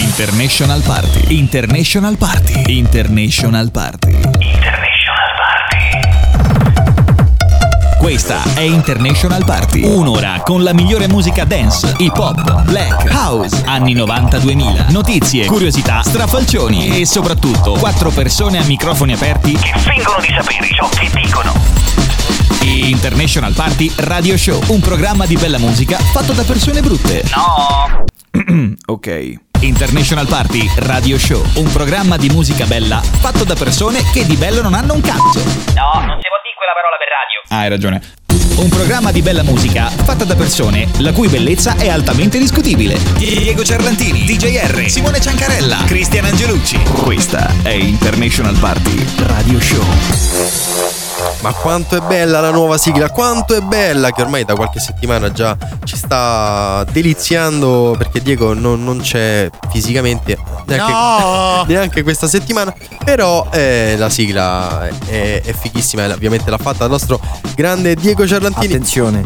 International Party. International Party. International Party. International Party. Questa è International Party. Un'ora con la migliore musica dance, hip hop, black, house, anni 90-2000. Notizie, curiosità, strafalcioni e soprattutto quattro persone a microfoni aperti che fingono di sapere ciò che dicono. International Party Radio Show, un programma di bella musica fatto da persone brutte. No! ok. International Party Radio Show, un programma di musica bella fatto da persone che di bello non hanno un cazzo. No, non si può dire quella parola per radio. Ah, hai ragione. Un programma di bella musica fatta da persone la cui bellezza è altamente discutibile. Diego Cerlantini, DJR, Simone Ciancarella, Cristian Angelucci. Questa è International Party Radio Show. Ma quanto è bella la nuova sigla, quanto è bella che ormai da qualche settimana già ci sta deliziando perché Diego non, non c'è fisicamente neanche, No! neanche questa settimana, però eh, la sigla è, è fighissima, ovviamente l'ha fatta il nostro grande Diego Ciarlantini. Attenzione,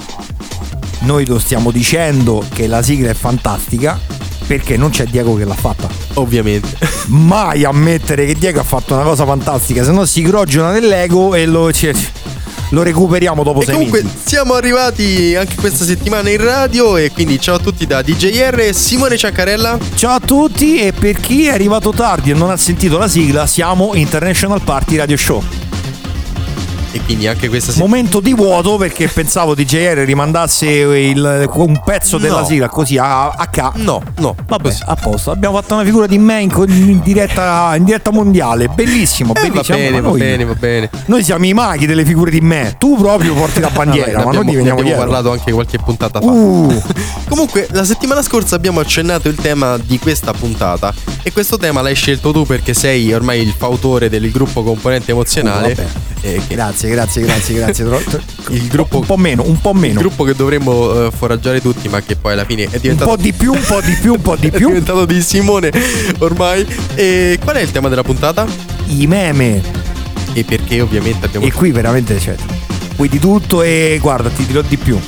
noi lo stiamo dicendo che la sigla è fantastica perché non c'è Diego che l'ha fatta. Ovviamente. Mai ammettere che Diego ha fatto una cosa fantastica, se no si crogiona nell'ego e lo, ci- lo recuperiamo dopo E sei comunque mesi. siamo arrivati anche questa settimana in radio e quindi ciao a tutti da DJR Simone Ciancarella. Ciao a tutti e per chi è arrivato tardi e non ha sentito la sigla, siamo International Party Radio Show. E quindi anche questa settimana... Momento di vuoto perché pensavo DJR rimandasse il- un pezzo della No. sigla così a, a ca. No, no, Vabbè, così. a posto. Abbiamo fatto una figura di me in, in diretta, in diretta mondiale. Bellissimo, Eh, va bellissimo. bene, Ma va bene, va bene. Noi siamo i maghi delle figure di me. Tu proprio porti la bandiera, Vabbè, ma noi ti ne veniamo abbiamo parlato anche qualche puntata fa. Uh, Comunque, la settimana scorsa abbiamo accennato il tema di questa puntata. E questo tema l'hai scelto tu perché sei ormai il fautore del gruppo componente emozionale. Uh. Eh, che- grazie, grazie, grazie, grazie. Il gruppo- un po' meno, un po' il meno. gruppo che dovremmo eh, foraggiare tutti, ma che poi alla fine è Un diventato. po' di più, un po' di più, un po' di è più. diventato di Simone ormai. E qual è il tema della puntata? I meme. E perché ovviamente abbiamo. E qui veramente c'è. Qui di tutto e guarda, ti dirò di più.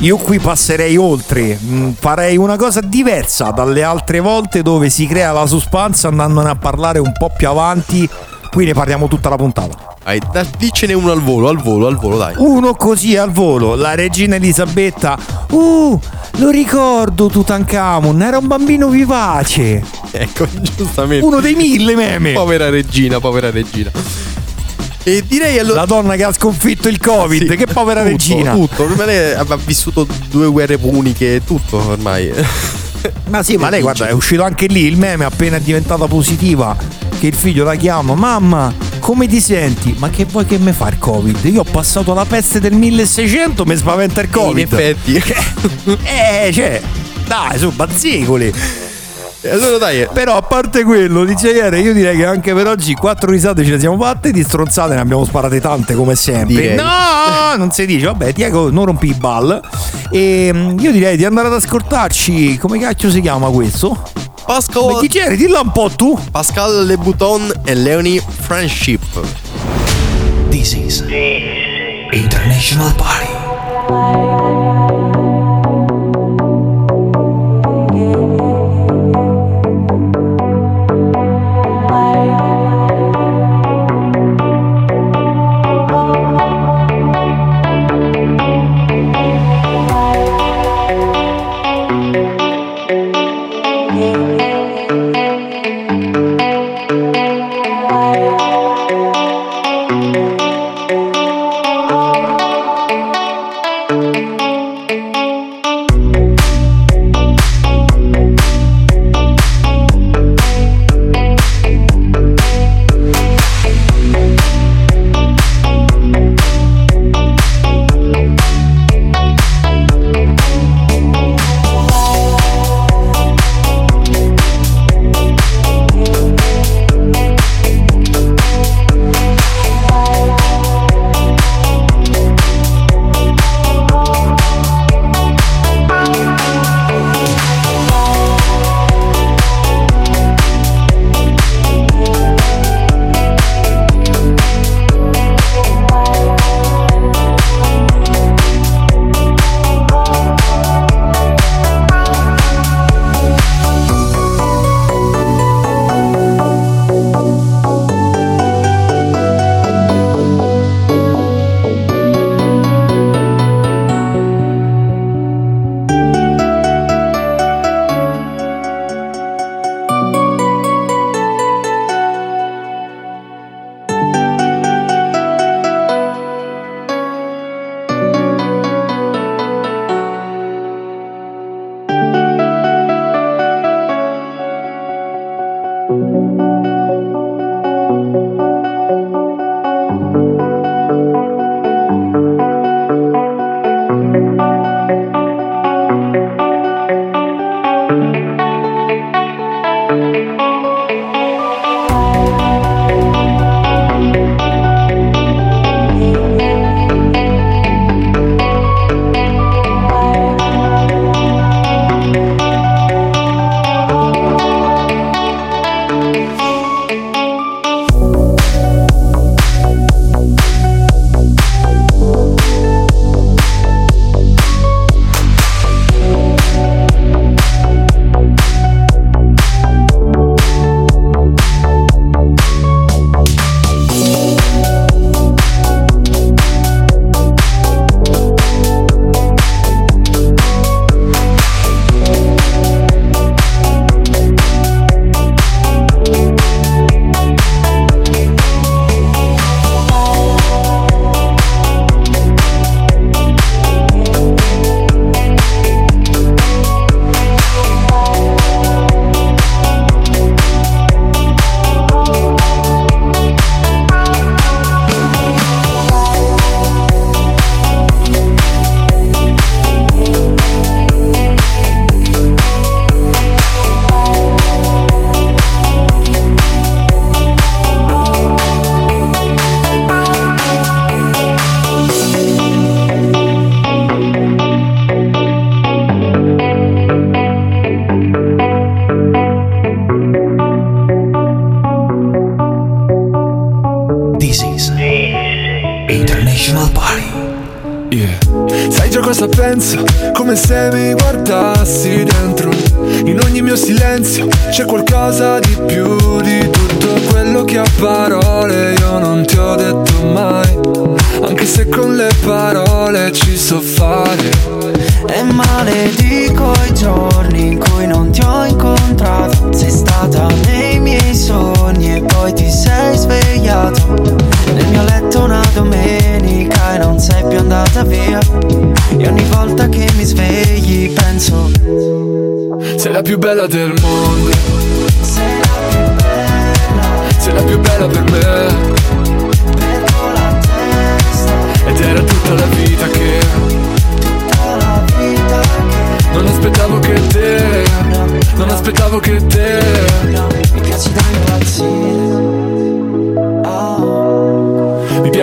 Io qui passerei oltre, mm, farei una cosa diversa dalle altre volte dove si crea la suspense andandone a parlare un po' più avanti. Qui ne parliamo tutta la puntata. Dai, da- dicene uno al volo, al volo, al volo, dai. Uno così al volo, la regina Elisabetta. Uh, lo ricordo Tutankhamon, era un bambino vivace. Ecco, giustamente. Uno dei mille meme. Povera regina, povera regina. E direi allora. La donna che ha sconfitto il Covid, Sì, che povera tutto, regina. Tutto, lei ha vissuto due guerre puniche, tutto ormai. Ma sì, ma lei guarda, è uscito anche lì il meme appena è diventata positiva. Che il figlio la chiama, mamma, come ti senti? Ma che vuoi che mi fa il Covid? Io ho passato la peste del 1600, mi spaventa il In Covid. effetti. Eh, cioè, dai, su, bazzicoli. E allora dai, Però a parte quello, dice ieri, io direi che anche per oggi quattro risate ce le siamo fatte, di stronzate ne abbiamo sparate tante come sempre. Direi. No, non si dice, vabbè, Diego, non rompi i ball. E mm, io direi di andare ad ascoltarci, come cacchio si chiama questo? Pascal, chi c'eri? Dillo un po' tu. Pascal Le Bouton e Leonie Friendship. This is International Party. Cosa penso? Come se mi guardassi dentro. In ogni mio silenzio c'è qualcosa di più di tutto quello che a parole io non ti ho detto mai. Anche se con le parole ci so fare. E maledico i giorni in cui non ti ho incontrato Sei stata nei miei sogni e poi ti sei svegliato Nel mio letto una domenica e non sei più andata via E ogni volta che mi svegli penso Sei la più bella del mondo. Sei la più bella, Sei la più bella per me. perdo la testa Ed era tutta la vita che Tutta la vita che non aspettavo che te. Non aspettavo che te. mi piaci da impazzire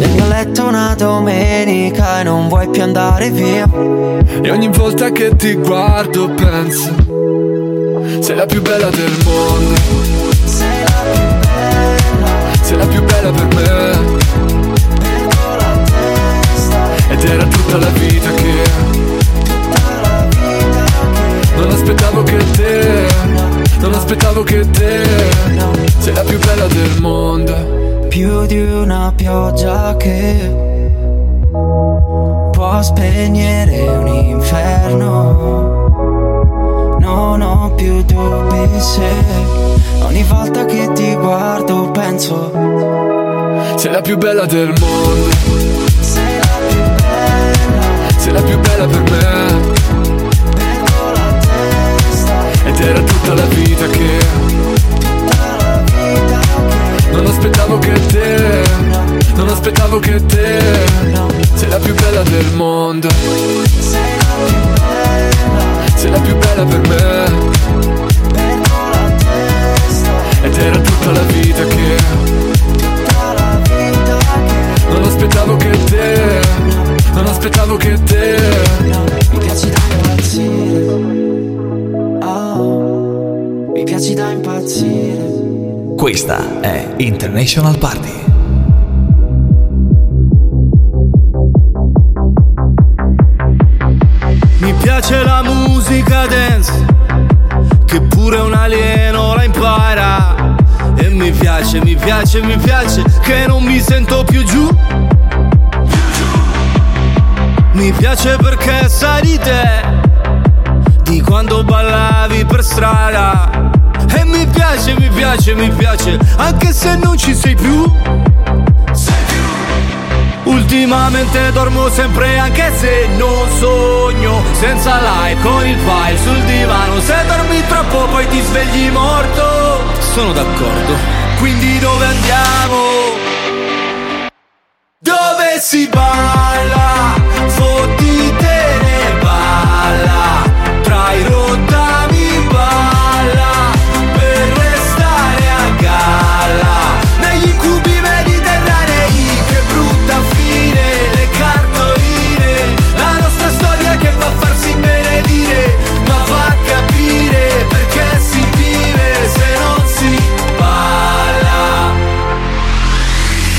Nel mio letto una domenica E non vuoi più andare via. E ogni volta che ti guardo penso, sei la più bella del mondo, Sei la più bella. Sei la più bella per me. Perdo la testa. Ed era tutta la vita che Tutta la vita che non aspettavo che te, non aspettavo che te, sei la più bella del mondo. Più di una pioggia che può spegnere un inferno. Non ho più dubbi se ogni volta che ti guardo penso Sei la più bella del mondo, sei la più bella, sei la più bella per me. perdo la testa, Ed era tutta la vita che non aspettavo che te, non aspettavo che te, sei la più bella del mondo, sei la più bella, per me. Ed era tutta la vita che non aspettavo che te, non aspettavo che te. Mi piaci da impazzire. Oh, mi piaci da impazzire. Questa è International Party. Mi piace la musica dance, che pure un alieno la impara. E mi piace, mi piace, mi piace, che non mi sento più giù. Mi piace perché sai di te, di quando ballavi per strada. Piace, mi piace, mi piace, anche se non ci sei più. Ultimamente dormo sempre anche se non sogno Senza like con il file sul divano Se dormi troppo poi ti svegli morto Sono d'accordo Quindi dove andiamo? Dove si balla?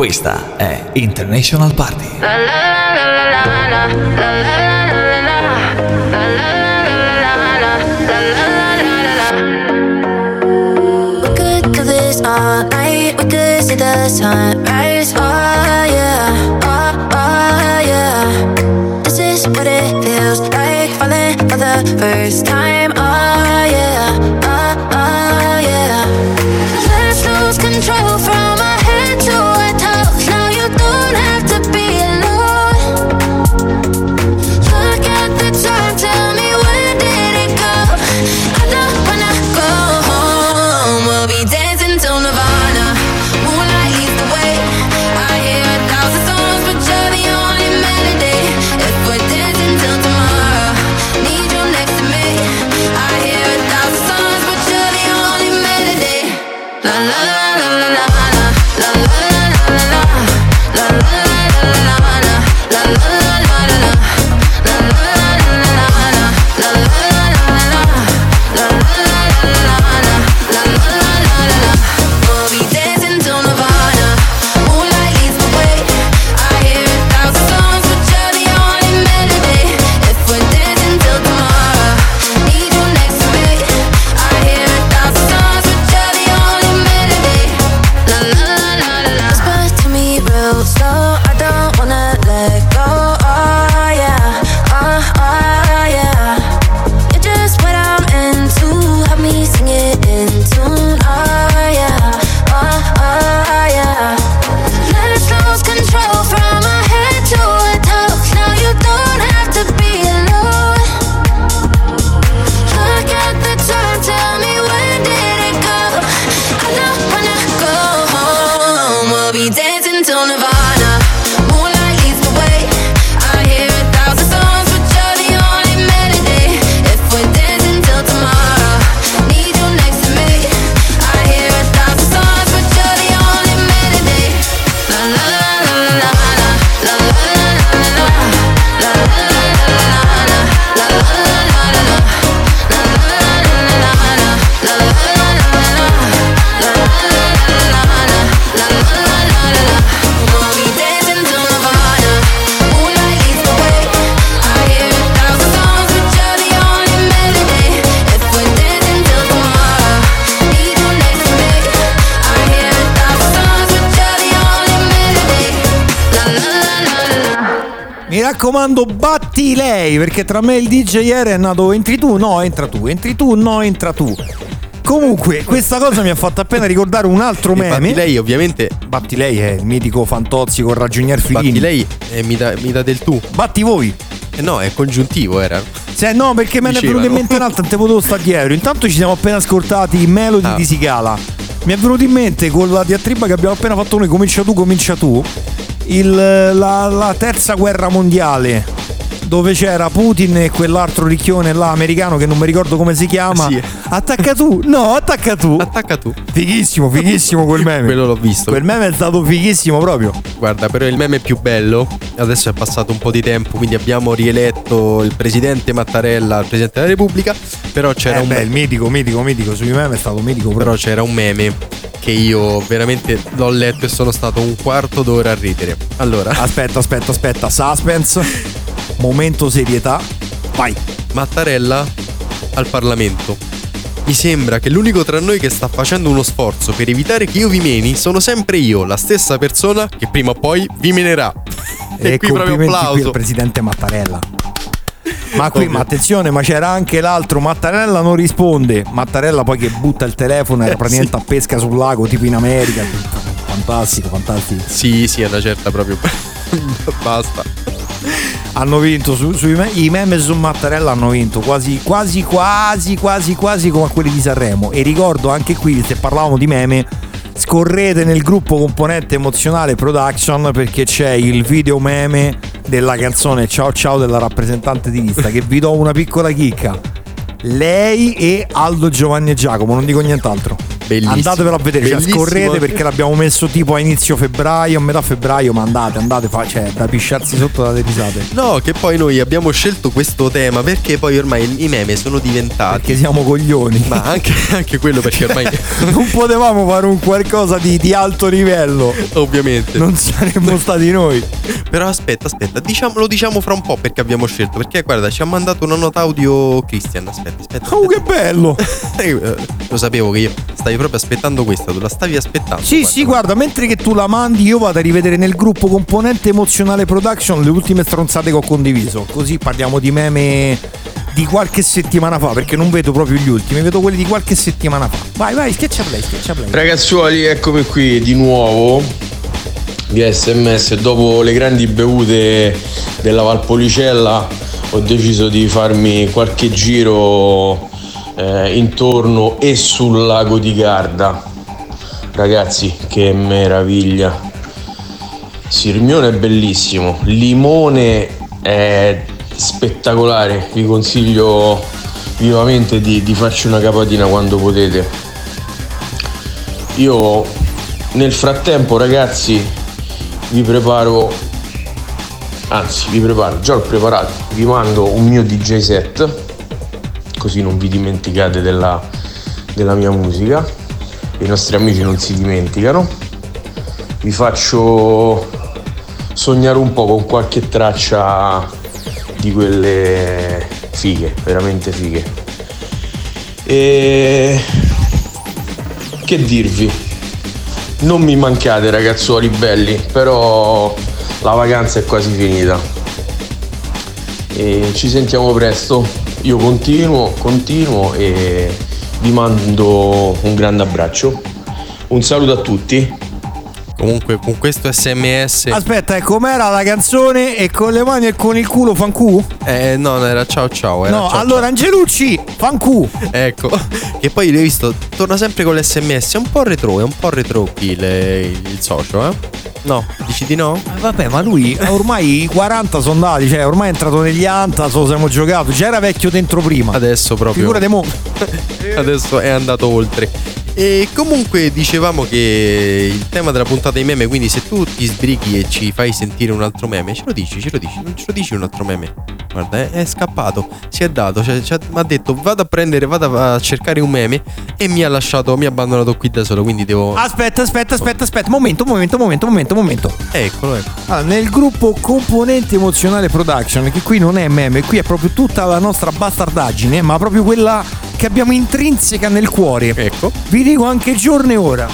Questa è International Party. first time. Raccomando, batti lei, perché tra me e il DJ ieri è nato entri tu, no, entra tu, entri tu, no, entra tu. Comunque, questa cosa mi ha fatto appena ricordare un altro meme. Batti lei ovviamente Batti lei è il mitico Fantozzi con ragionier Filini. Batti lei e mi dà, mi dà del tu. Batti voi. Eh no, è congiuntivo era. Se, no, perché me ne è venuto in mente un'altra, non te potevo stare dietro. Intanto ci siamo appena ascoltati Melody Ah. di Sigala. Mi è venuto in mente con la diatriba che abbiamo appena fatto noi, comincia tu, comincia tu, il- la, la terza guerra mondiale. Dove c'era Putin e quell'altro ricchione là americano che non mi ricordo come si chiama. Sì. Attacca tu, no, attacca tu. Attacca tu. Fighissimo, fighissimo quel meme. Quello l'ho visto. Quel meme è stato fighissimo proprio. Guarda, però il meme più bello, adesso è passato un po' di tempo, quindi abbiamo rieletto il presidente Mattarella al presidente della Repubblica, però c'era, Eh un, beh, il mitico, mitico, mitico. Sui meme è stato mitico però proprio. c'era un meme che io veramente l'ho letto e sono stato un quarto d'ora a ridere. Allora, Aspetta, aspetta, aspetta. Suspense. Momento serietà. Vai. Mattarella al Parlamento. Mi sembra che l'unico tra noi che sta facendo uno sforzo per evitare che io vi meni sono sempre io, la stessa persona che prima o poi vi menerà. E, qui proprio complimenti qui applauso. presidente Mattarella. Ma qui, ma attenzione, ma c'era anche l'altro. Mattarella non risponde. Mattarella poi che butta il telefono, era Eh, praticamente sì. a pesca sul lago, tipo in America. Fantastico, fantastico. Sì, sì, è una certa proprio. Basta. Hanno vinto su- me- i meme su Mattarella hanno vinto quasi quasi quasi quasi quasi come quelli di Sanremo. E ricordo anche qui se parlavamo di meme scorrete nel gruppo componente emozionale production perché c'è il video meme della canzone Ciao ciao della rappresentante di lista che vi do una piccola chicca. Lei e Aldo Giovanni e Giacomo non dico nient'altro Bellissimo. andatevelo a vedere cioè, scorrete perché l'abbiamo messo tipo a inizio febbraio a metà febbraio ma andate andate fa- cioè da pisciarsi sotto dalle risate No, che poi noi abbiamo scelto questo tema perché poi ormai i meme sono diventati. perché siamo coglioni. Ma anche, anche quello perché ormai. non potevamo fare un qualcosa di, di alto livello. ovviamente. Non saremmo stati noi. Però aspetta, aspetta, diciamo, lo diciamo fra un po' perché abbiamo scelto. Perché guarda, ci ha mandato una nota audio Christian. Aspetta, aspetta. Oh, che bello! Eh, Lo sapevo che io stavi proprio aspettando questa, tu la stavi aspettando. Sì, sì, guarda, mentre che tu la mandi, io vado a rivedere nel gruppo componente emozionale production le ultime stronzate che ho condiviso. Così parliamo di meme di qualche settimana fa, perché non vedo proprio gli ultimi, vedo quelli di qualche settimana fa. Vai, vai, schiaccia play, schiaccia play. Ragazzuoli, eccomi qui di nuovo via sms. Dopo le grandi bevute della Valpolicella ho deciso di farmi qualche giro eh, intorno e sul lago di Garda. Ragazzi, che meraviglia! Sirmione è bellissimo, Limone è spettacolare, vi consiglio vivamente di, di farci una capatina quando potete. Io nel frattempo ragazzi vi preparo, anzi vi preparo, già l'ho preparato, vi mando un mio DJ set, così non vi dimenticate della, della mia musica, i nostri amici non si dimenticano, vi faccio sognare un po' con qualche traccia di quelle fighe, veramente fighe. E che dirvi? Non mi mancate ragazzuoli belli, però la vacanza è quasi finita. E ci sentiamo presto. Io continuo, continuo e vi mando un grande abbraccio. Un saluto a tutti. Comunque, con questo sms. Aspetta, e com'era la canzone? E con le mani e con il culo fancu? Eh, no, no, era ciao ciao. Era No, ciao, allora Angelucci, fancu. ciao. Ecco. Che poi l'hai visto, torna sempre con l'sms. È un po' retro, è un po' retro qui le- il socio, eh? No, dici di no? Eh, Vabbè, ma lui ormai i 40 sono andati, cioè ormai è entrato negli Anta, so siamo giocato, già era vecchio dentro prima. Adesso proprio. Figurate mo. Adesso è andato oltre. E comunque dicevamo che il tema della puntata dei meme, quindi se tu ti sbrighi e ci fai sentire un altro meme, ce lo dici, ce lo dici, non ce lo dici un altro meme. Guarda, è, è scappato, si è dato, cioè, cioè, mi ha detto vado a prendere, vado a cercare un meme e mi ha lasciato, mi ha abbandonato qui da solo, quindi devo... Aspetta, aspetta, aspetta, aspetta. Momento, momento, momento, momento, momento. Eccolo, ecco. Allora, nel gruppo Componente Emozionale Production, che qui non è meme, qui è proprio tutta la nostra bastardaggine, ma proprio quella che abbiamo intrinseca nel cuore. Ecco. Vi dico anche giorno e ora.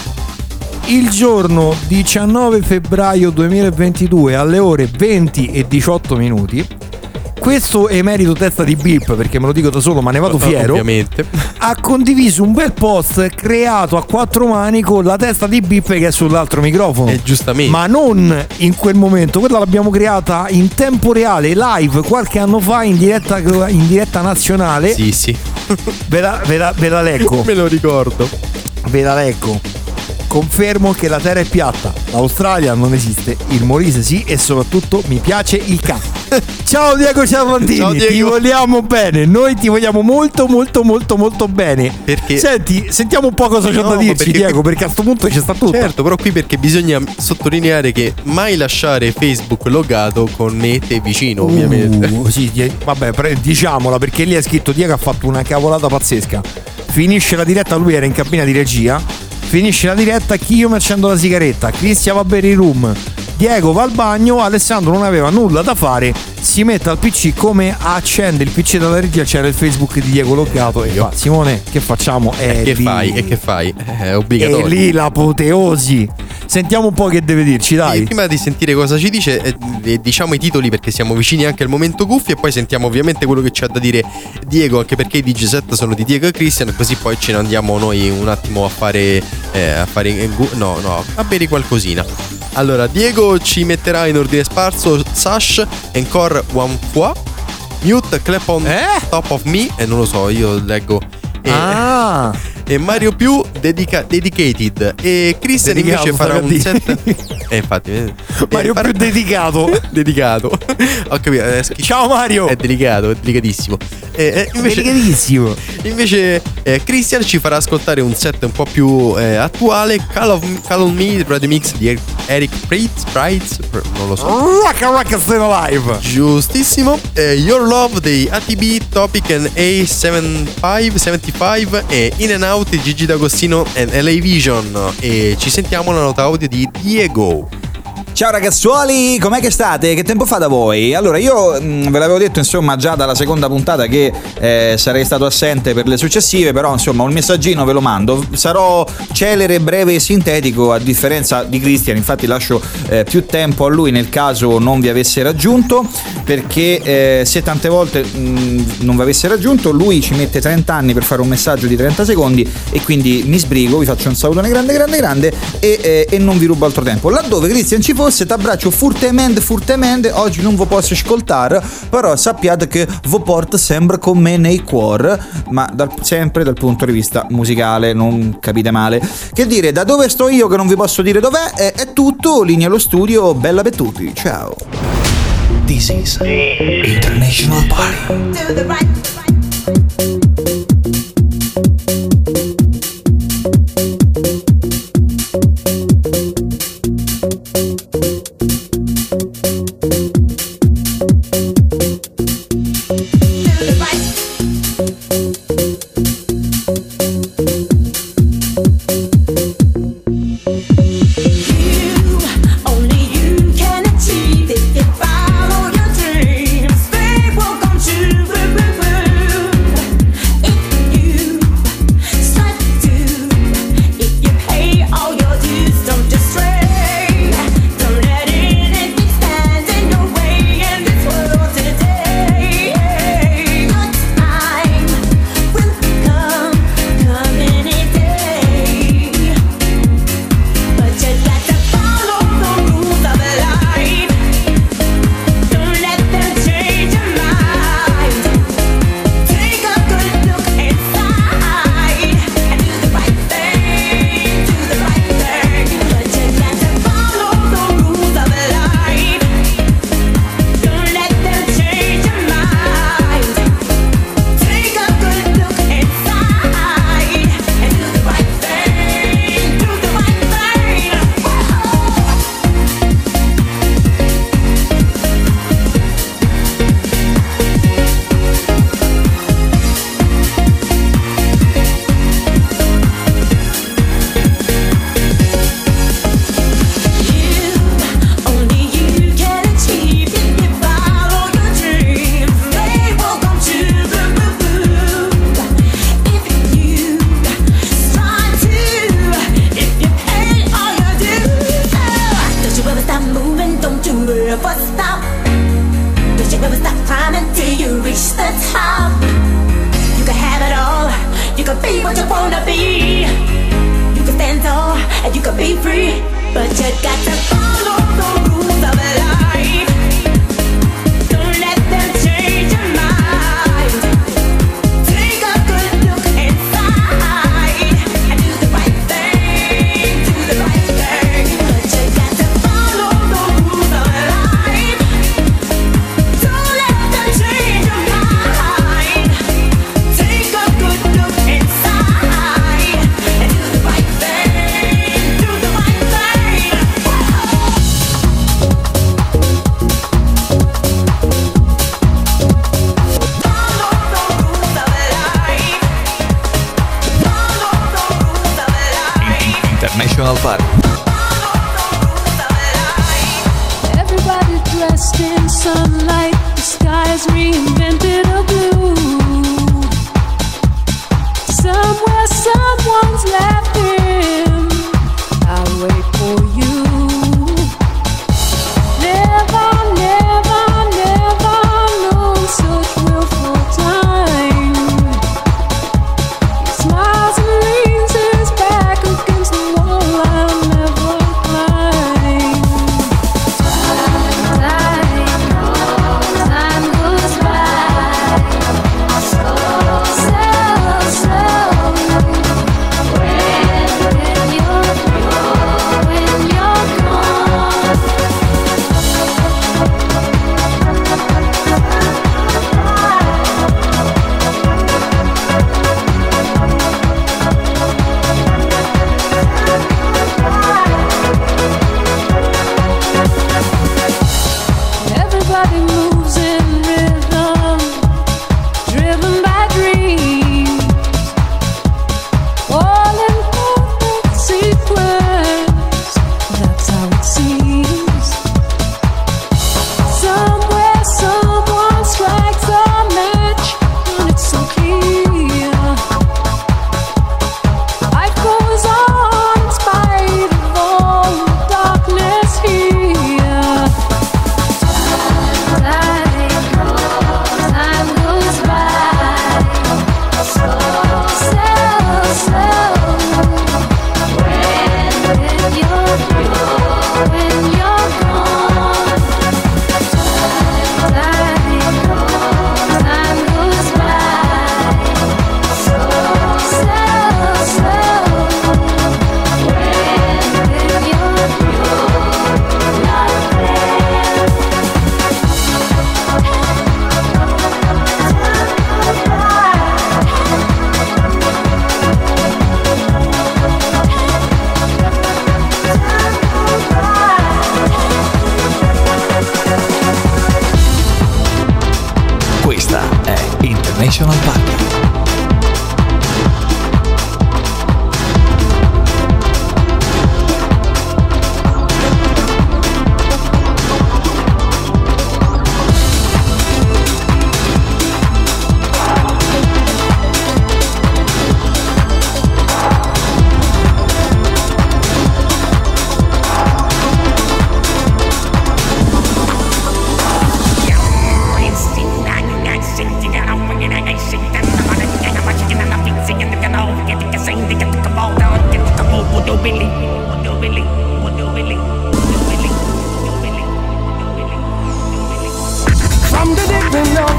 Il giorno 19 febbraio 2022 alle ore 20 e 18 minuti. Questo emerito testa di beep perché me lo dico da solo, ma ne vado fiero. Ovviamente. Ha condiviso un bel post creato a quattro mani con la testa di beep che è sull'altro microfono. E giustamente. Ma non in quel momento, quella l'abbiamo creata in tempo reale, live, qualche anno fa in diretta, in diretta nazionale. Sì, sì. Ve, la, ve la- ve la leggo. Me lo ricordo. Ve la leggo. Confermo che la Terra è piatta, l'Australia non esiste, il Molise sì e soprattutto mi piace il can. Ciao Diego Ciavantini, Ciao, Diego. ti vogliamo bene, noi ti vogliamo molto molto molto molto bene. Perché- Senti, sentiamo un po' cosa c'è No, da dirci perché- Diego, perché a questo punto ci sta tutto. Certo, però qui perché bisogna sottolineare che mai lasciare Facebook logato con me e te vicino, ovviamente. Uh, sì, die- vabbè, pre- diciamola perché lì è scritto Diego ha fatto una cavolata pazzesca. Finisce la diretta, lui era in cabina di regia. Finisce la diretta, chi io mi accendo la sigaretta, Cristian va a bere in room. Diego va al bagno, Alessandro non aveva nulla da fare, si mette al PC come accende il PC dalla regia c'era il Facebook di Diego Loccato e fa Simone che facciamo? E È che lì- fai? E che fai? Eh, È È obbligatorio. lì l'apoteosi. Sentiamo un po' che deve dirci, E dai. prima di sentire cosa ci dice, eh, eh, diciamo i titoli perché siamo vicini anche al momento cuffie e poi sentiamo ovviamente quello che ci ha da dire Diego, anche perché i DJ set sono di Diego e Christian, così poi ce ne andiamo noi un attimo a fare, eh, a fare eh, no, no, a bere qualcosina. Allora, Diego ci metterà in ordine sparso Sash, Encore One Fois, Mute, Clap on Top of Me, e non lo so, io leggo. E, Ah, e Mario più dedica- dedicated e Christian Dedicato, invece farà un set eh, infatti eh, Mario eh, farà- più dedicato. dedicato ho capito è, scritto- Ciao Mario. è delicato è delicatissimo Eh, eh, invece, Delicatissimo. invece eh, Christian ci farà ascoltare un set un po' più eh, attuale Call, of, Call on Me Radio Mix di Eric Prates, Prates non lo so Rock and rock stay alive. Giustissimo. Eh, Your Love dei ATB, Topic and A75, 75 e In and Out di Gigi D'Agostino e LA Vision. E ci sentiamo la nota audio di Diego. Ciao ragazzuoli, com'è che state? Che tempo fa da voi? Allora, io mh, ve l'avevo detto insomma già dalla seconda puntata che eh, sarei stato assente per le successive, però insomma un messaggino ve lo mando. Sarò celere, breve e sintetico a differenza di Christian, infatti lascio eh, più tempo a lui nel caso non vi avesse raggiunto, perché eh, se tante volte mh, non vi avesse raggiunto, lui ci mette 30 anni per fare un messaggio di 30 secondi e quindi mi sbrigo, vi faccio un salutone grande grande grande e, eh, e non vi rubo altro tempo. Laddove Christian ci fosse, t'abbraccio furtemente furtemente, oggi non vi posso ascoltare, però sappiate che vi porto sempre con me nei cuori, ma dal- sempre dal punto di vista musicale, non capite male. Che dire, da dove sto io che non vi posso dire dov'è, è, è tutto, linea allo studio, bella per tutti, ciao. This is International Party.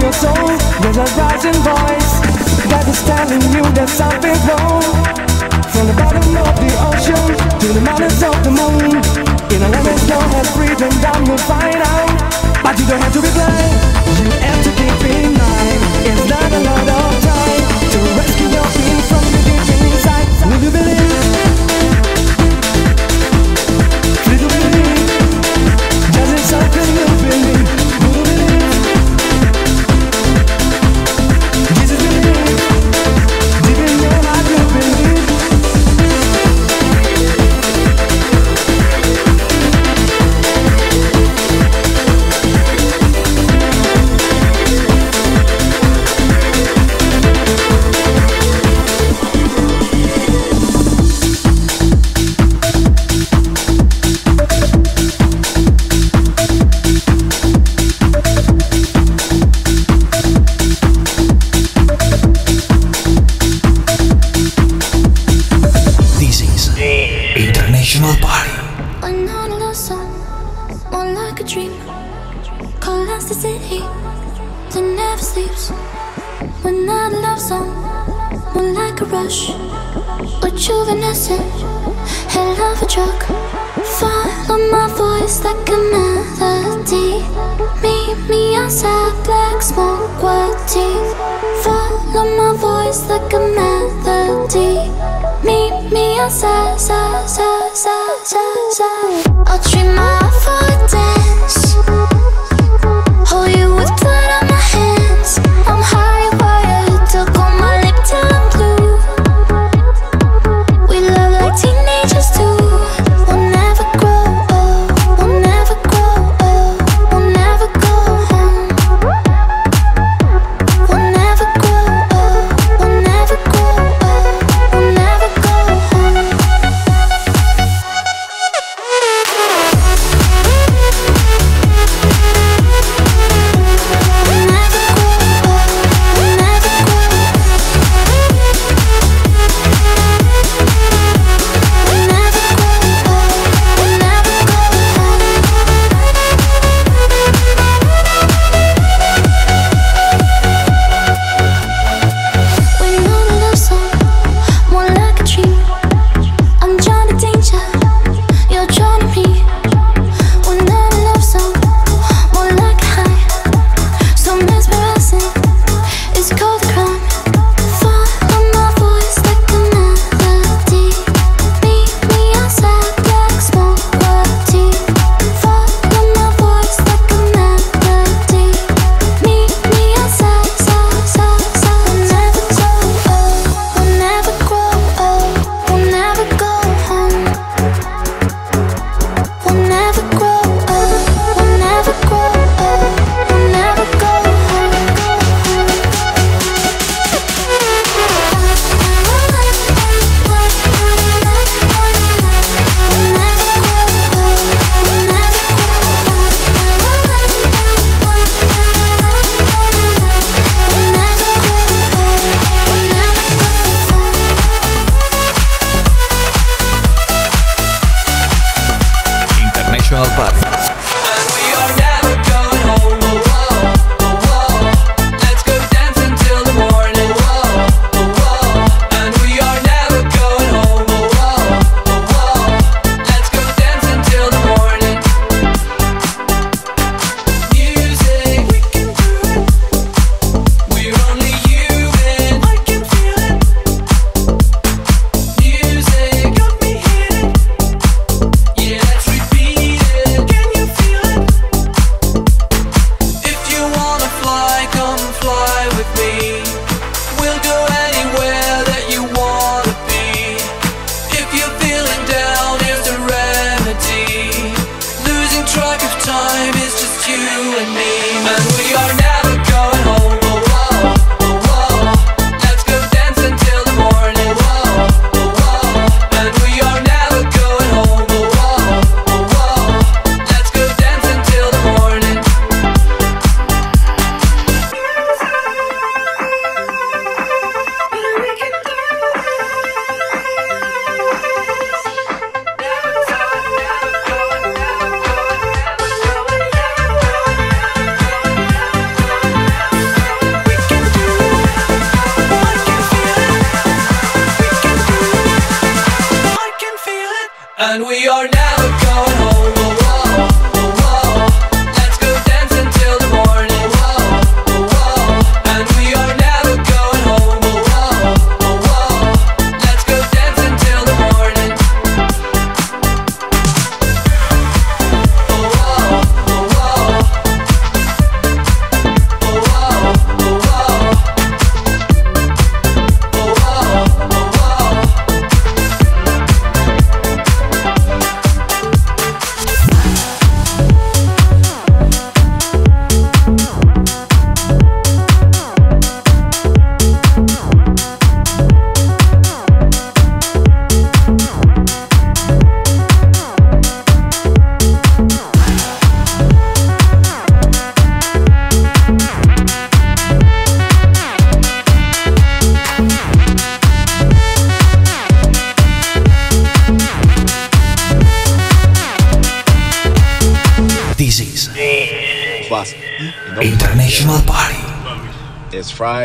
your soul, there's a rising voice that is telling you that something wrong. From the bottom of the ocean to the mountains of the moon, in a language known have freedom, down you'll find out. But you don't have to be blind, you have to keep in mind, it's not a lot of.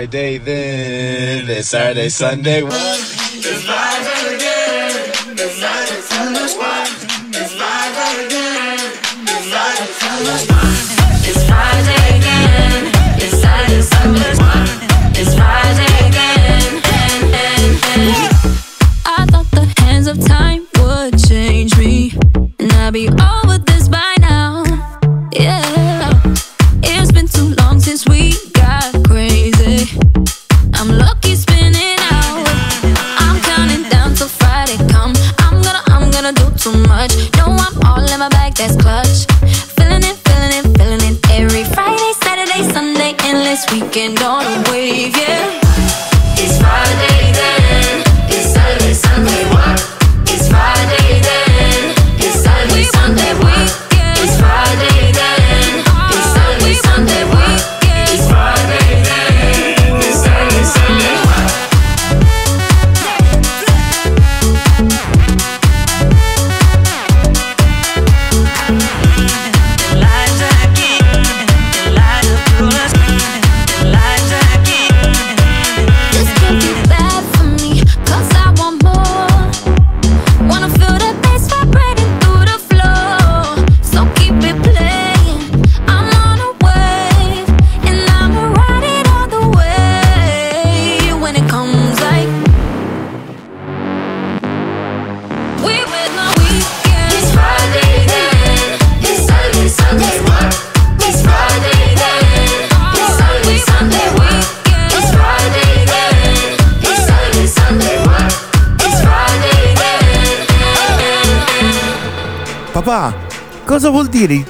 Friday then, it's Saturday, Sunday.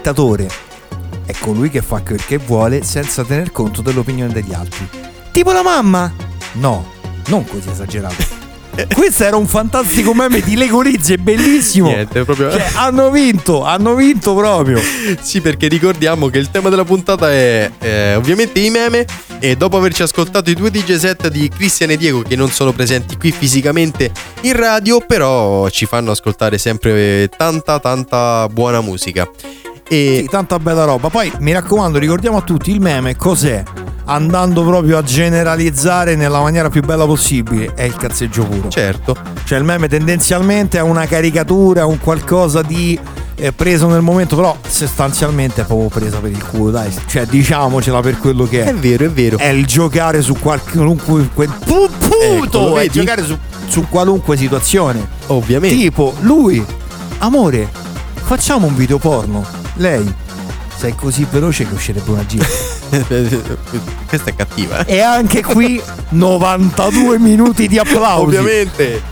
Dittatore? È colui che fa quel che vuole senza tener conto dell'opinione degli altri. Tipo la mamma? No, non così esagerato. Questo era un fantastico meme di Lego Rizzi, è bellissimo. Niente, proprio. Cioè, hanno vinto, hanno vinto proprio. Sì, perché ricordiamo che il tema della puntata è eh, ovviamente i meme. E dopo averci ascoltato i due DJ set di Cristian e Diego, che non sono presenti qui fisicamente in radio, però ci fanno ascoltare sempre tanta, tanta buona musica. E Sì, tanta bella roba. Poi mi raccomando, ricordiamo a tutti il meme cos'è? Andando proprio a generalizzare nella maniera più bella possibile, è il cazzeggio puro. certo, Cioè il meme tendenzialmente è una caricatura, un qualcosa di eh, preso nel momento, però sostanzialmente è proprio presa per il culo, dai. Cioè diciamocela per quello che è. è vero, è vero. È il giocare su qualunque pu- puto, Eccolo, è vedi? giocare su, su qualunque situazione. Ovviamente. Tipo, lui, amore, facciamo un video porno. Lei, sei così veloce che uscirebbe una gira. Questa è cattiva, eh? e anche qui 92 minuti di applausi. Ovviamente.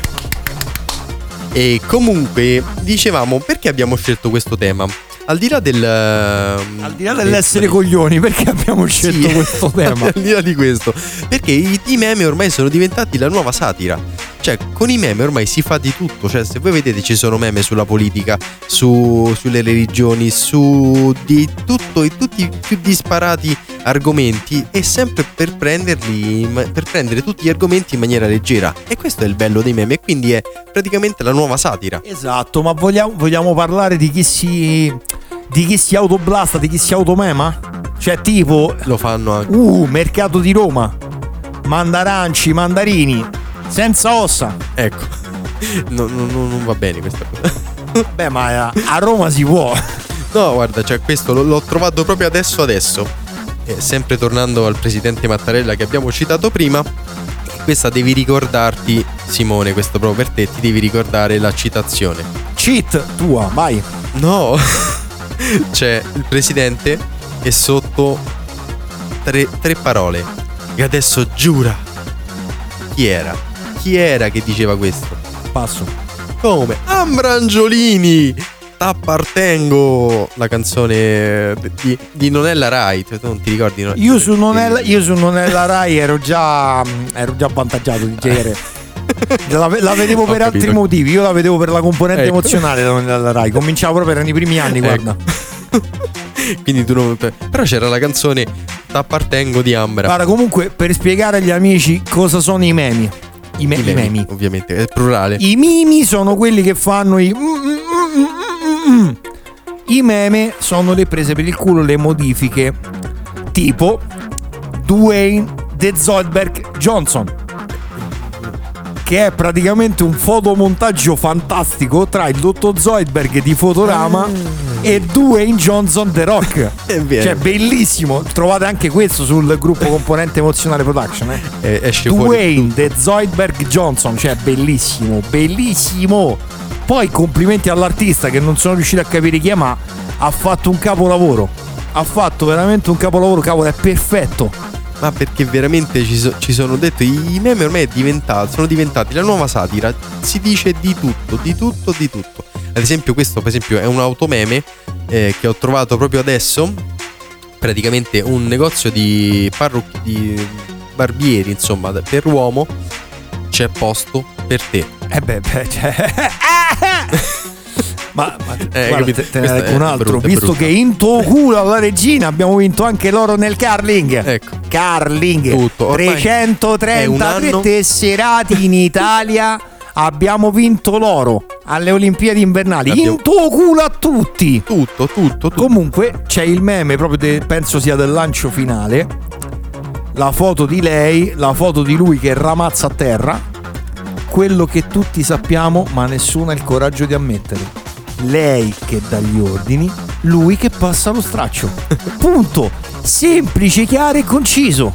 E comunque, dicevamo, perché abbiamo scelto questo tema? al di là del. Al di là dell'essere coglioni, perché abbiamo scelto Sì. questo tema? al di là di questo, perché i, i meme ormai sono diventati la nuova satira. Cioè, con i meme ormai si fa di tutto. Cioè, se voi vedete, ci sono meme sulla politica, su- sulle religioni, su di tutto e tutti i più disparati argomenti. E sempre per prenderli, per prendere tutti gli argomenti in maniera leggera. E questo è il bello dei meme. E quindi è praticamente la nuova satira. Esatto, ma vogliamo, vogliamo parlare di chi si. di chi si autoblasta, di chi si automema? Cioè, tipo. Lo fanno anche. Uh, mercato di Roma. Mandaranci, mandarini. Senza ossa. Ecco. No, no, no, non va bene questa cosa. Beh, ma a, a Roma si può. No, guarda, cioè questo l'ho, l'ho trovato proprio adesso adesso. Eh, sempre tornando al presidente Mattarella che abbiamo citato prima, questa devi ricordarti, Simone, questo proprio per te, ti devi ricordare la citazione. Cheat tua, vai. No, c'è il presidente e sotto tre, tre parole. E adesso giura. Chi era? Chi era che diceva questo? Passo. Come? Ambrangiolini! T'appartengo! La canzone di, di Nonella Rai. Tu non ti ricordi? no? Io su non è, io su non è la Rai ero già. ero già avvantaggiato di genere. La, la vedevo Ho per altri capito. motivi, io la vedevo per la componente Ecco. emozionale da non è la Rai. Cominciavo proprio, erano i primi anni, Ecco. guarda. Quindi tu non. Però c'era la canzone T'appartengo di Ambra. Guarda, comunque, per spiegare agli amici cosa sono i memi. I, me- I i memi, memi. Ovviamente, è plurale. I mimi sono quelli che fanno i. mm, mm, mm, mm, mm. I meme sono le prese per il culo, le modifiche. Tipo Dwayne The Zoidberg Johnson. Che è praticamente un fotomontaggio fantastico tra il dottor Zoidberg di Fotorama e Dwayne Johnson The Rock. È vero. Cioè, bellissimo. Trovate anche questo sul gruppo componente emozionale production. Eh? Eh, esce Dwayne The Zoidberg Johnson, cioè bellissimo, bellissimo. Poi complimenti all'artista che non sono riuscito a capire chi è, ma ha fatto un capolavoro. Ha fatto veramente un capolavoro, cavolo, è perfetto. Ma perché veramente ci, so- ci sono detto, i meme ormai sono diventati la nuova satira, si dice di tutto, di tutto, di tutto. Ad esempio questo per esempio è un automeme eh, che ho trovato proprio adesso, praticamente un negozio di parrucchi, di barbieri insomma per uomo, c'è posto per te. Eh beh, beh, cioè... Ma, ma Eh, guarda, te, te ne leggo un altro. brutta, visto brutta. che in tuo culo alla regina abbiamo vinto anche l'oro nel carling. Ecco. Tutto. Un 333 anno. tesserati in Italia. Abbiamo vinto l'oro alle Olimpiadi invernali. Abbiamo- In tuo culo a tutti. Tutto, tutto, tutto. Comunque c'è il meme proprio de- penso sia del lancio finale. La foto di lei, la foto di lui che ramazza a terra. Quello che tutti sappiamo, ma nessuno ha il coraggio di ammettere. Lei che dà gli ordini, lui che passa lo straccio. Punto. Semplice, chiaro e conciso.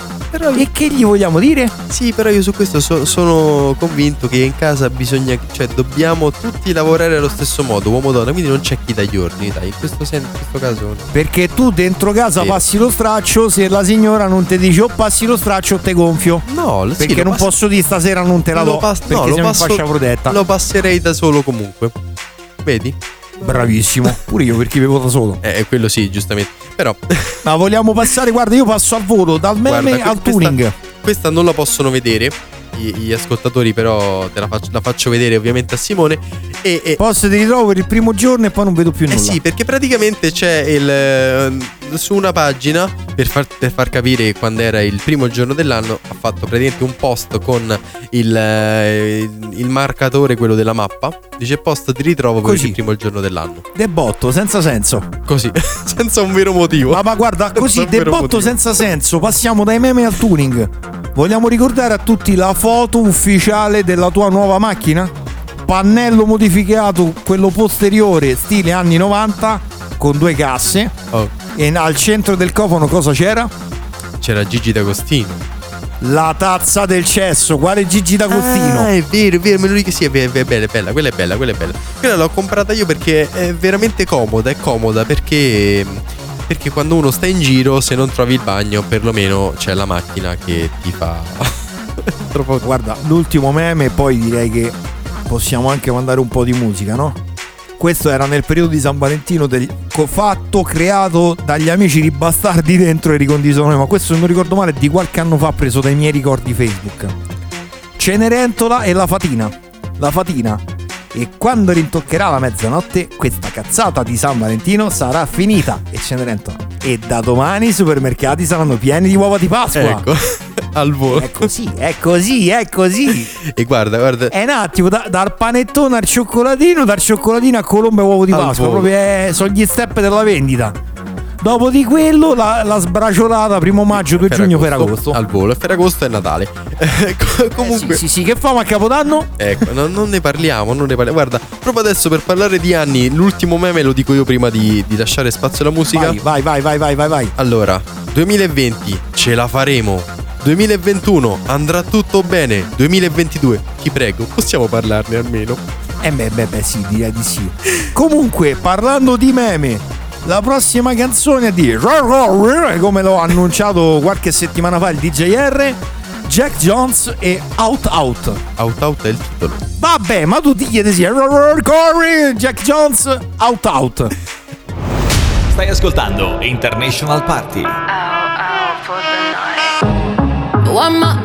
e che gli vogliamo dire? Sì, però io su questo so- sono convinto che in casa bisogna, cioè dobbiamo tutti lavorare allo stesso modo, uomo donna, quindi non c'è chi dà gli ordini, dai, in questo, sen- in questo caso Perché tu dentro casa Sì. passi lo straccio, se la signora non ti dice o passi lo straccio o te gonfio. No, perché lo non passo- posso dire stasera non te la lo do. pas- perché no, lo passo- in fascia protetta. lo passerei da solo comunque. Vedi? Bravissimo. Pure io perché vivo da solo. Eh, quello sì, giustamente. Però Ma vogliamo passare, guarda, io passo al volo, dal meme Guarda, al questa- tuning. Questa non la possono vedere gli, gli ascoltatori, però te la faccio, la faccio vedere ovviamente a Simone. E, e- Posso ti ritrovo per il primo giorno e poi non vedo più Eh nulla. sì, perché praticamente c'è il eh, su una pagina per far, per far capire quando era il primo giorno dell'anno ha fatto praticamente un post con il, eh, il- marcatore, quello della mappa. Dice post ti ritrovo per Così. il primo giorno dell'anno. De botto, senza senso. Così, senza un vero motivo. Ma, ma guarda, così Senza un de vero botto motivo. senza senso. Passiamo dai meme al tuning. Vogliamo ricordare a tutti la foto ufficiale della tua nuova macchina? Pannello modificato, quello posteriore, stile anni 90, con due casse. Oh, E al centro del cofano cosa c'era? c'era Gigi D'Agostino. La tazza del cesso. Quale Gigi D'Agostino? Ah, è vero, è vero, me lo dico. Sì, è, ve- è bella, è bella, quella è bella, quella è bella. Quella l'ho comprata io perché è veramente comoda, è comoda perché. Perché quando uno sta in giro, se non trovi il bagno, perlomeno c'è la macchina che ti fa. Troppo. Guarda, l'ultimo meme, poi direi che possiamo anche mandare un po' di musica, no? Questo era nel periodo di San Valentino del fatto creato dagli amici di bastardi dentro i ricondizionati, ma questo se non ricordo male è di qualche anno fa preso dai miei ricordi Facebook. Cenerentola e la Fatina. La Fatina. E quando rintoccherà la mezzanotte, questa cazzata di San Valentino sarà finita. E Cenerentola. E da domani i supermercati saranno pieni di uova di Pasqua. Ecco, al volo. È così, è così, è così. E guarda, guarda. È un attimo, da- dal panettone al cioccolatino, dal cioccolatino a colombo e uovo di Pasqua. Proprio è- sono gli step della vendita. Dopo di quello, la, la sbraciolata, primo maggio, 2 giugno, Ferragosto. Al volo. Ferragosto è Natale. Co- Comunque. Sì, sì, sì, che famo a Capodanno? Ecco, non, non ne parliamo, non ne parliamo. Guarda, proprio adesso per parlare di anni, l'ultimo meme lo dico io prima di, di lasciare spazio alla musica. Vai, vai, vai, vai, vai, vai, vai. Allora, 2020 ce la faremo. 2021 andrà tutto bene. 2022, ti prego, possiamo parlarne almeno. Eh beh, beh, beh, sì, direi di sì. Comunque, parlando di meme, la prossima canzone è di come l'ho annunciato qualche settimana fa il DJR, Jack Jones e Out Out. Out Out è il titolo. Vabbè, ma tu ti chiedi sì, Corey, Jack Jones, Out Out. Stai ascoltando International Party. I'm on One more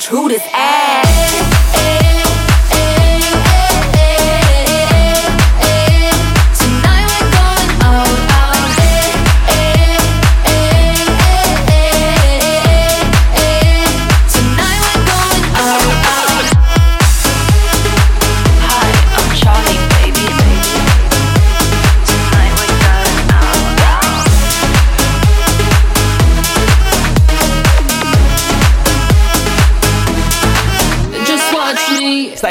Judas ass.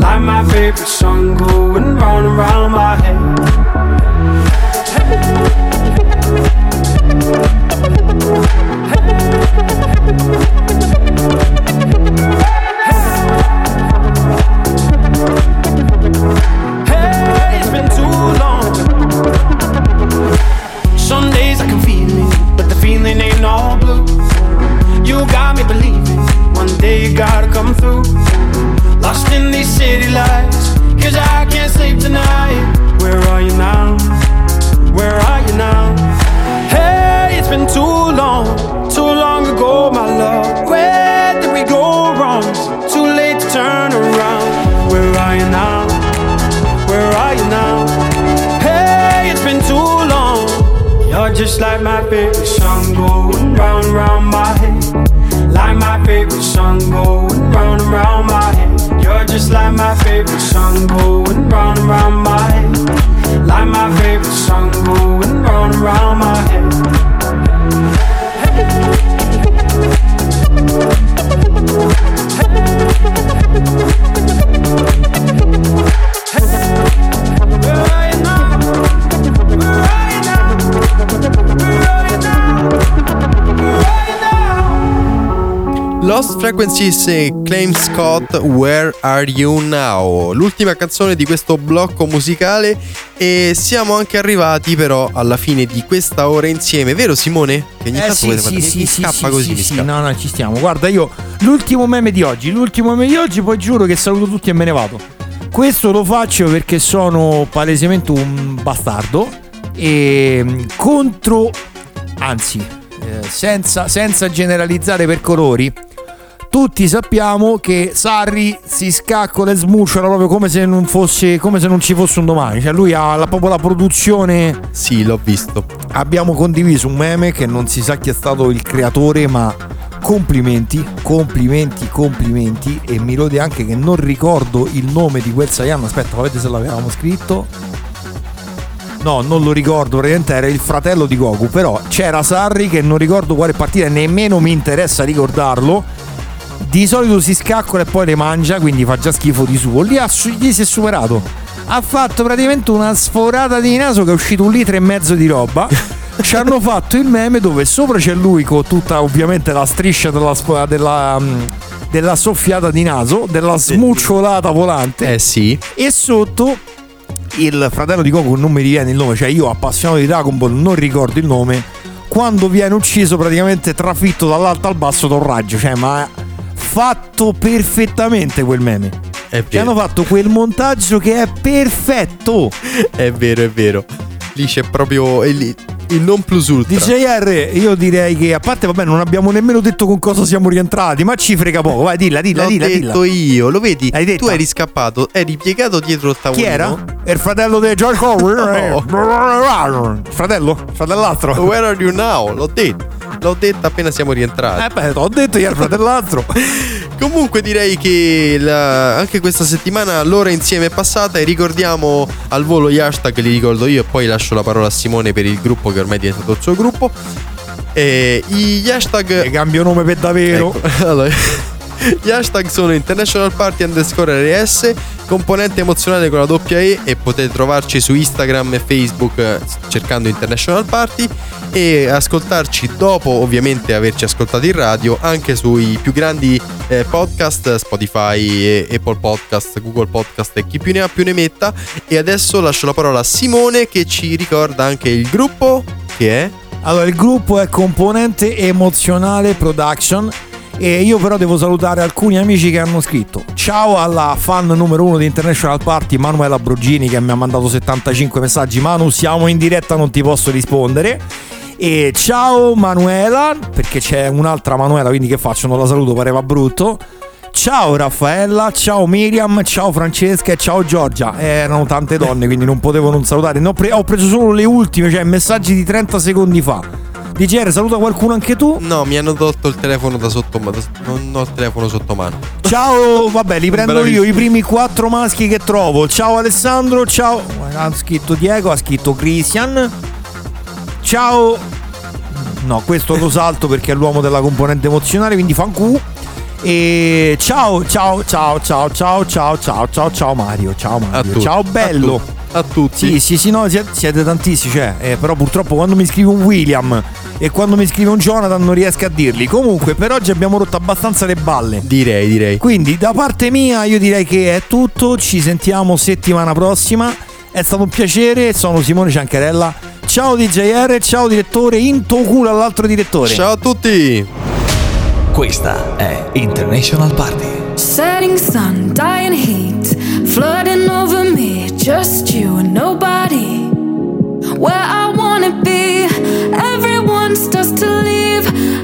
Like my favorite song going round and round my head. Hey. Hey. Frequencies e Claim Scott Where Are You Now? L'ultima canzone di questo blocco musicale e siamo anche arrivati però alla fine di questa ora insieme, vero Simone? Che ogni Eh tanto sì, sì, sì, mi sì, scappa sì, così, sì, mi sì, scappa. no, no, ci stiamo. Guarda, io l'ultimo meme di oggi, l'ultimo meme di oggi, poi giuro che saluto tutti e me ne vado. Questo lo faccio perché sono palesemente un bastardo e mm, contro, anzi, eh, senza, senza generalizzare per colori, tutti sappiamo che Sarri si scaccola e smucciola proprio come se non fosse come se non ci fosse un domani. Cioè lui ha la, proprio la produzione. Sì, l'ho visto. Abbiamo condiviso un meme che non si sa chi è stato il creatore, ma complimenti, complimenti, complimenti. E mi rode anche che non ricordo il nome di quel Saiyan. Aspetta, vedete se l'avevamo scritto. No, non lo ricordo, praticamente era il fratello di Goku, però c'era Sarri che non ricordo quale partita, nemmeno mi interessa ricordarlo. Di solito si scaccola e poi le mangia, quindi fa già schifo di suo. Lì ha gli si è superato. Ha fatto praticamente una sforata di naso che è uscito un litro e mezzo di roba. Ci hanno fatto il meme dove sopra c'è lui con tutta ovviamente la striscia della, della, mm, della soffiata di naso, della smucciolata volante. Eh sì. E sotto il fratello di Goku, non mi riviene il nome, cioè io appassionato di Dragon Ball non ricordo il nome, quando viene ucciso praticamente trafitto dall'alto al basso da un raggio, cioè ma fatto perfettamente quel meme. È Ci hanno fatto quel montaggio che è perfetto. È vero, è vero. Lì c'è proprio il, il non plus ultra. DJR, io direi che a parte, vabbè, non abbiamo nemmeno detto con cosa siamo rientrati, ma ci frega poco. Vai, dilla, dilla, L'ho dilla, detto dilla. io, lo vedi? L'hai detta? Tu eri scappato, eri piegato dietro il Chi tavolino. era? È il fratello di George Orwell? Fratello? Fratell'altro? Where are you now? L'ho detto. L'ho detto appena siamo rientrati. Eh beh, ho detto io il fratell'altro. Comunque direi che la- anche questa settimana l'ora insieme è passata e ricordiamo al volo gli hashtag, li ricordo io e poi lascio la parola a Simone per il gruppo che ormai è diventato il suo gruppo. E gli hashtag... E cambio nome per davvero. Ecco, allora, gli hashtag sono International Party underscore RS, componente emozionale con la doppia E e potete trovarci su Instagram e Facebook eh, cercando International Party e ascoltarci dopo ovviamente averci ascoltato in radio anche sui più grandi eh, podcast Spotify, Apple Podcast, Google Podcast e chi più ne ha più ne metta e adesso lascio la parola a Simone che ci ricorda anche il gruppo che è Allora, il gruppo è componente emozionale production. E io però devo salutare alcuni amici che hanno scritto. Ciao alla fan numero uno di International Party, Manuela Brogini, che mi ha mandato 75 messaggi. Manu, siamo in diretta, non ti posso rispondere. E ciao Manuela, perché c'è un'altra Manuela, quindi che faccio? Non la saluto, pareva brutto. Ciao Raffaella, ciao Miriam, ciao Francesca e ciao Giorgia. Erano tante donne, quindi non potevo non salutare. Ne ho, pre- ho preso solo le ultime, cioè messaggi di 30 secondi fa. DJR, saluta qualcuno anche tu. No, mi hanno tolto il telefono da sotto mano. Non ho il telefono sotto mano. Ciao, vabbè, li prendo Bravissimo. io, i primi quattro maschi che trovo. Ciao Alessandro, ciao. Ha scritto Diego, ha scritto Christian. Ciao. No, questo lo salto perché è l'uomo della componente emozionale, quindi fancu. E ciao, ciao, ciao, ciao, ciao, ciao, ciao, ciao, ciao Mario, ciao Mario, ciao a bello. A tutti. Sì, sì, sì, no, siete, tantissimi, cioè, eh, però purtroppo quando mi scrive un William e quando mi scrive un Jonathan non riesco a dirli. Comunque, per oggi abbiamo rotto abbastanza le balle. Direi, direi. Quindi, da parte mia, io direi che è tutto. Ci sentiamo settimana prossima. È stato un piacere. Sono Simone Ciancarella. Ciao DJR, ciao direttore. In culo all'altro direttore. Ciao a tutti. Questa è International Party. Setting sun, dying heat, flooding over me. Just you and nobody. Where I wanna be, everyone starts to leave.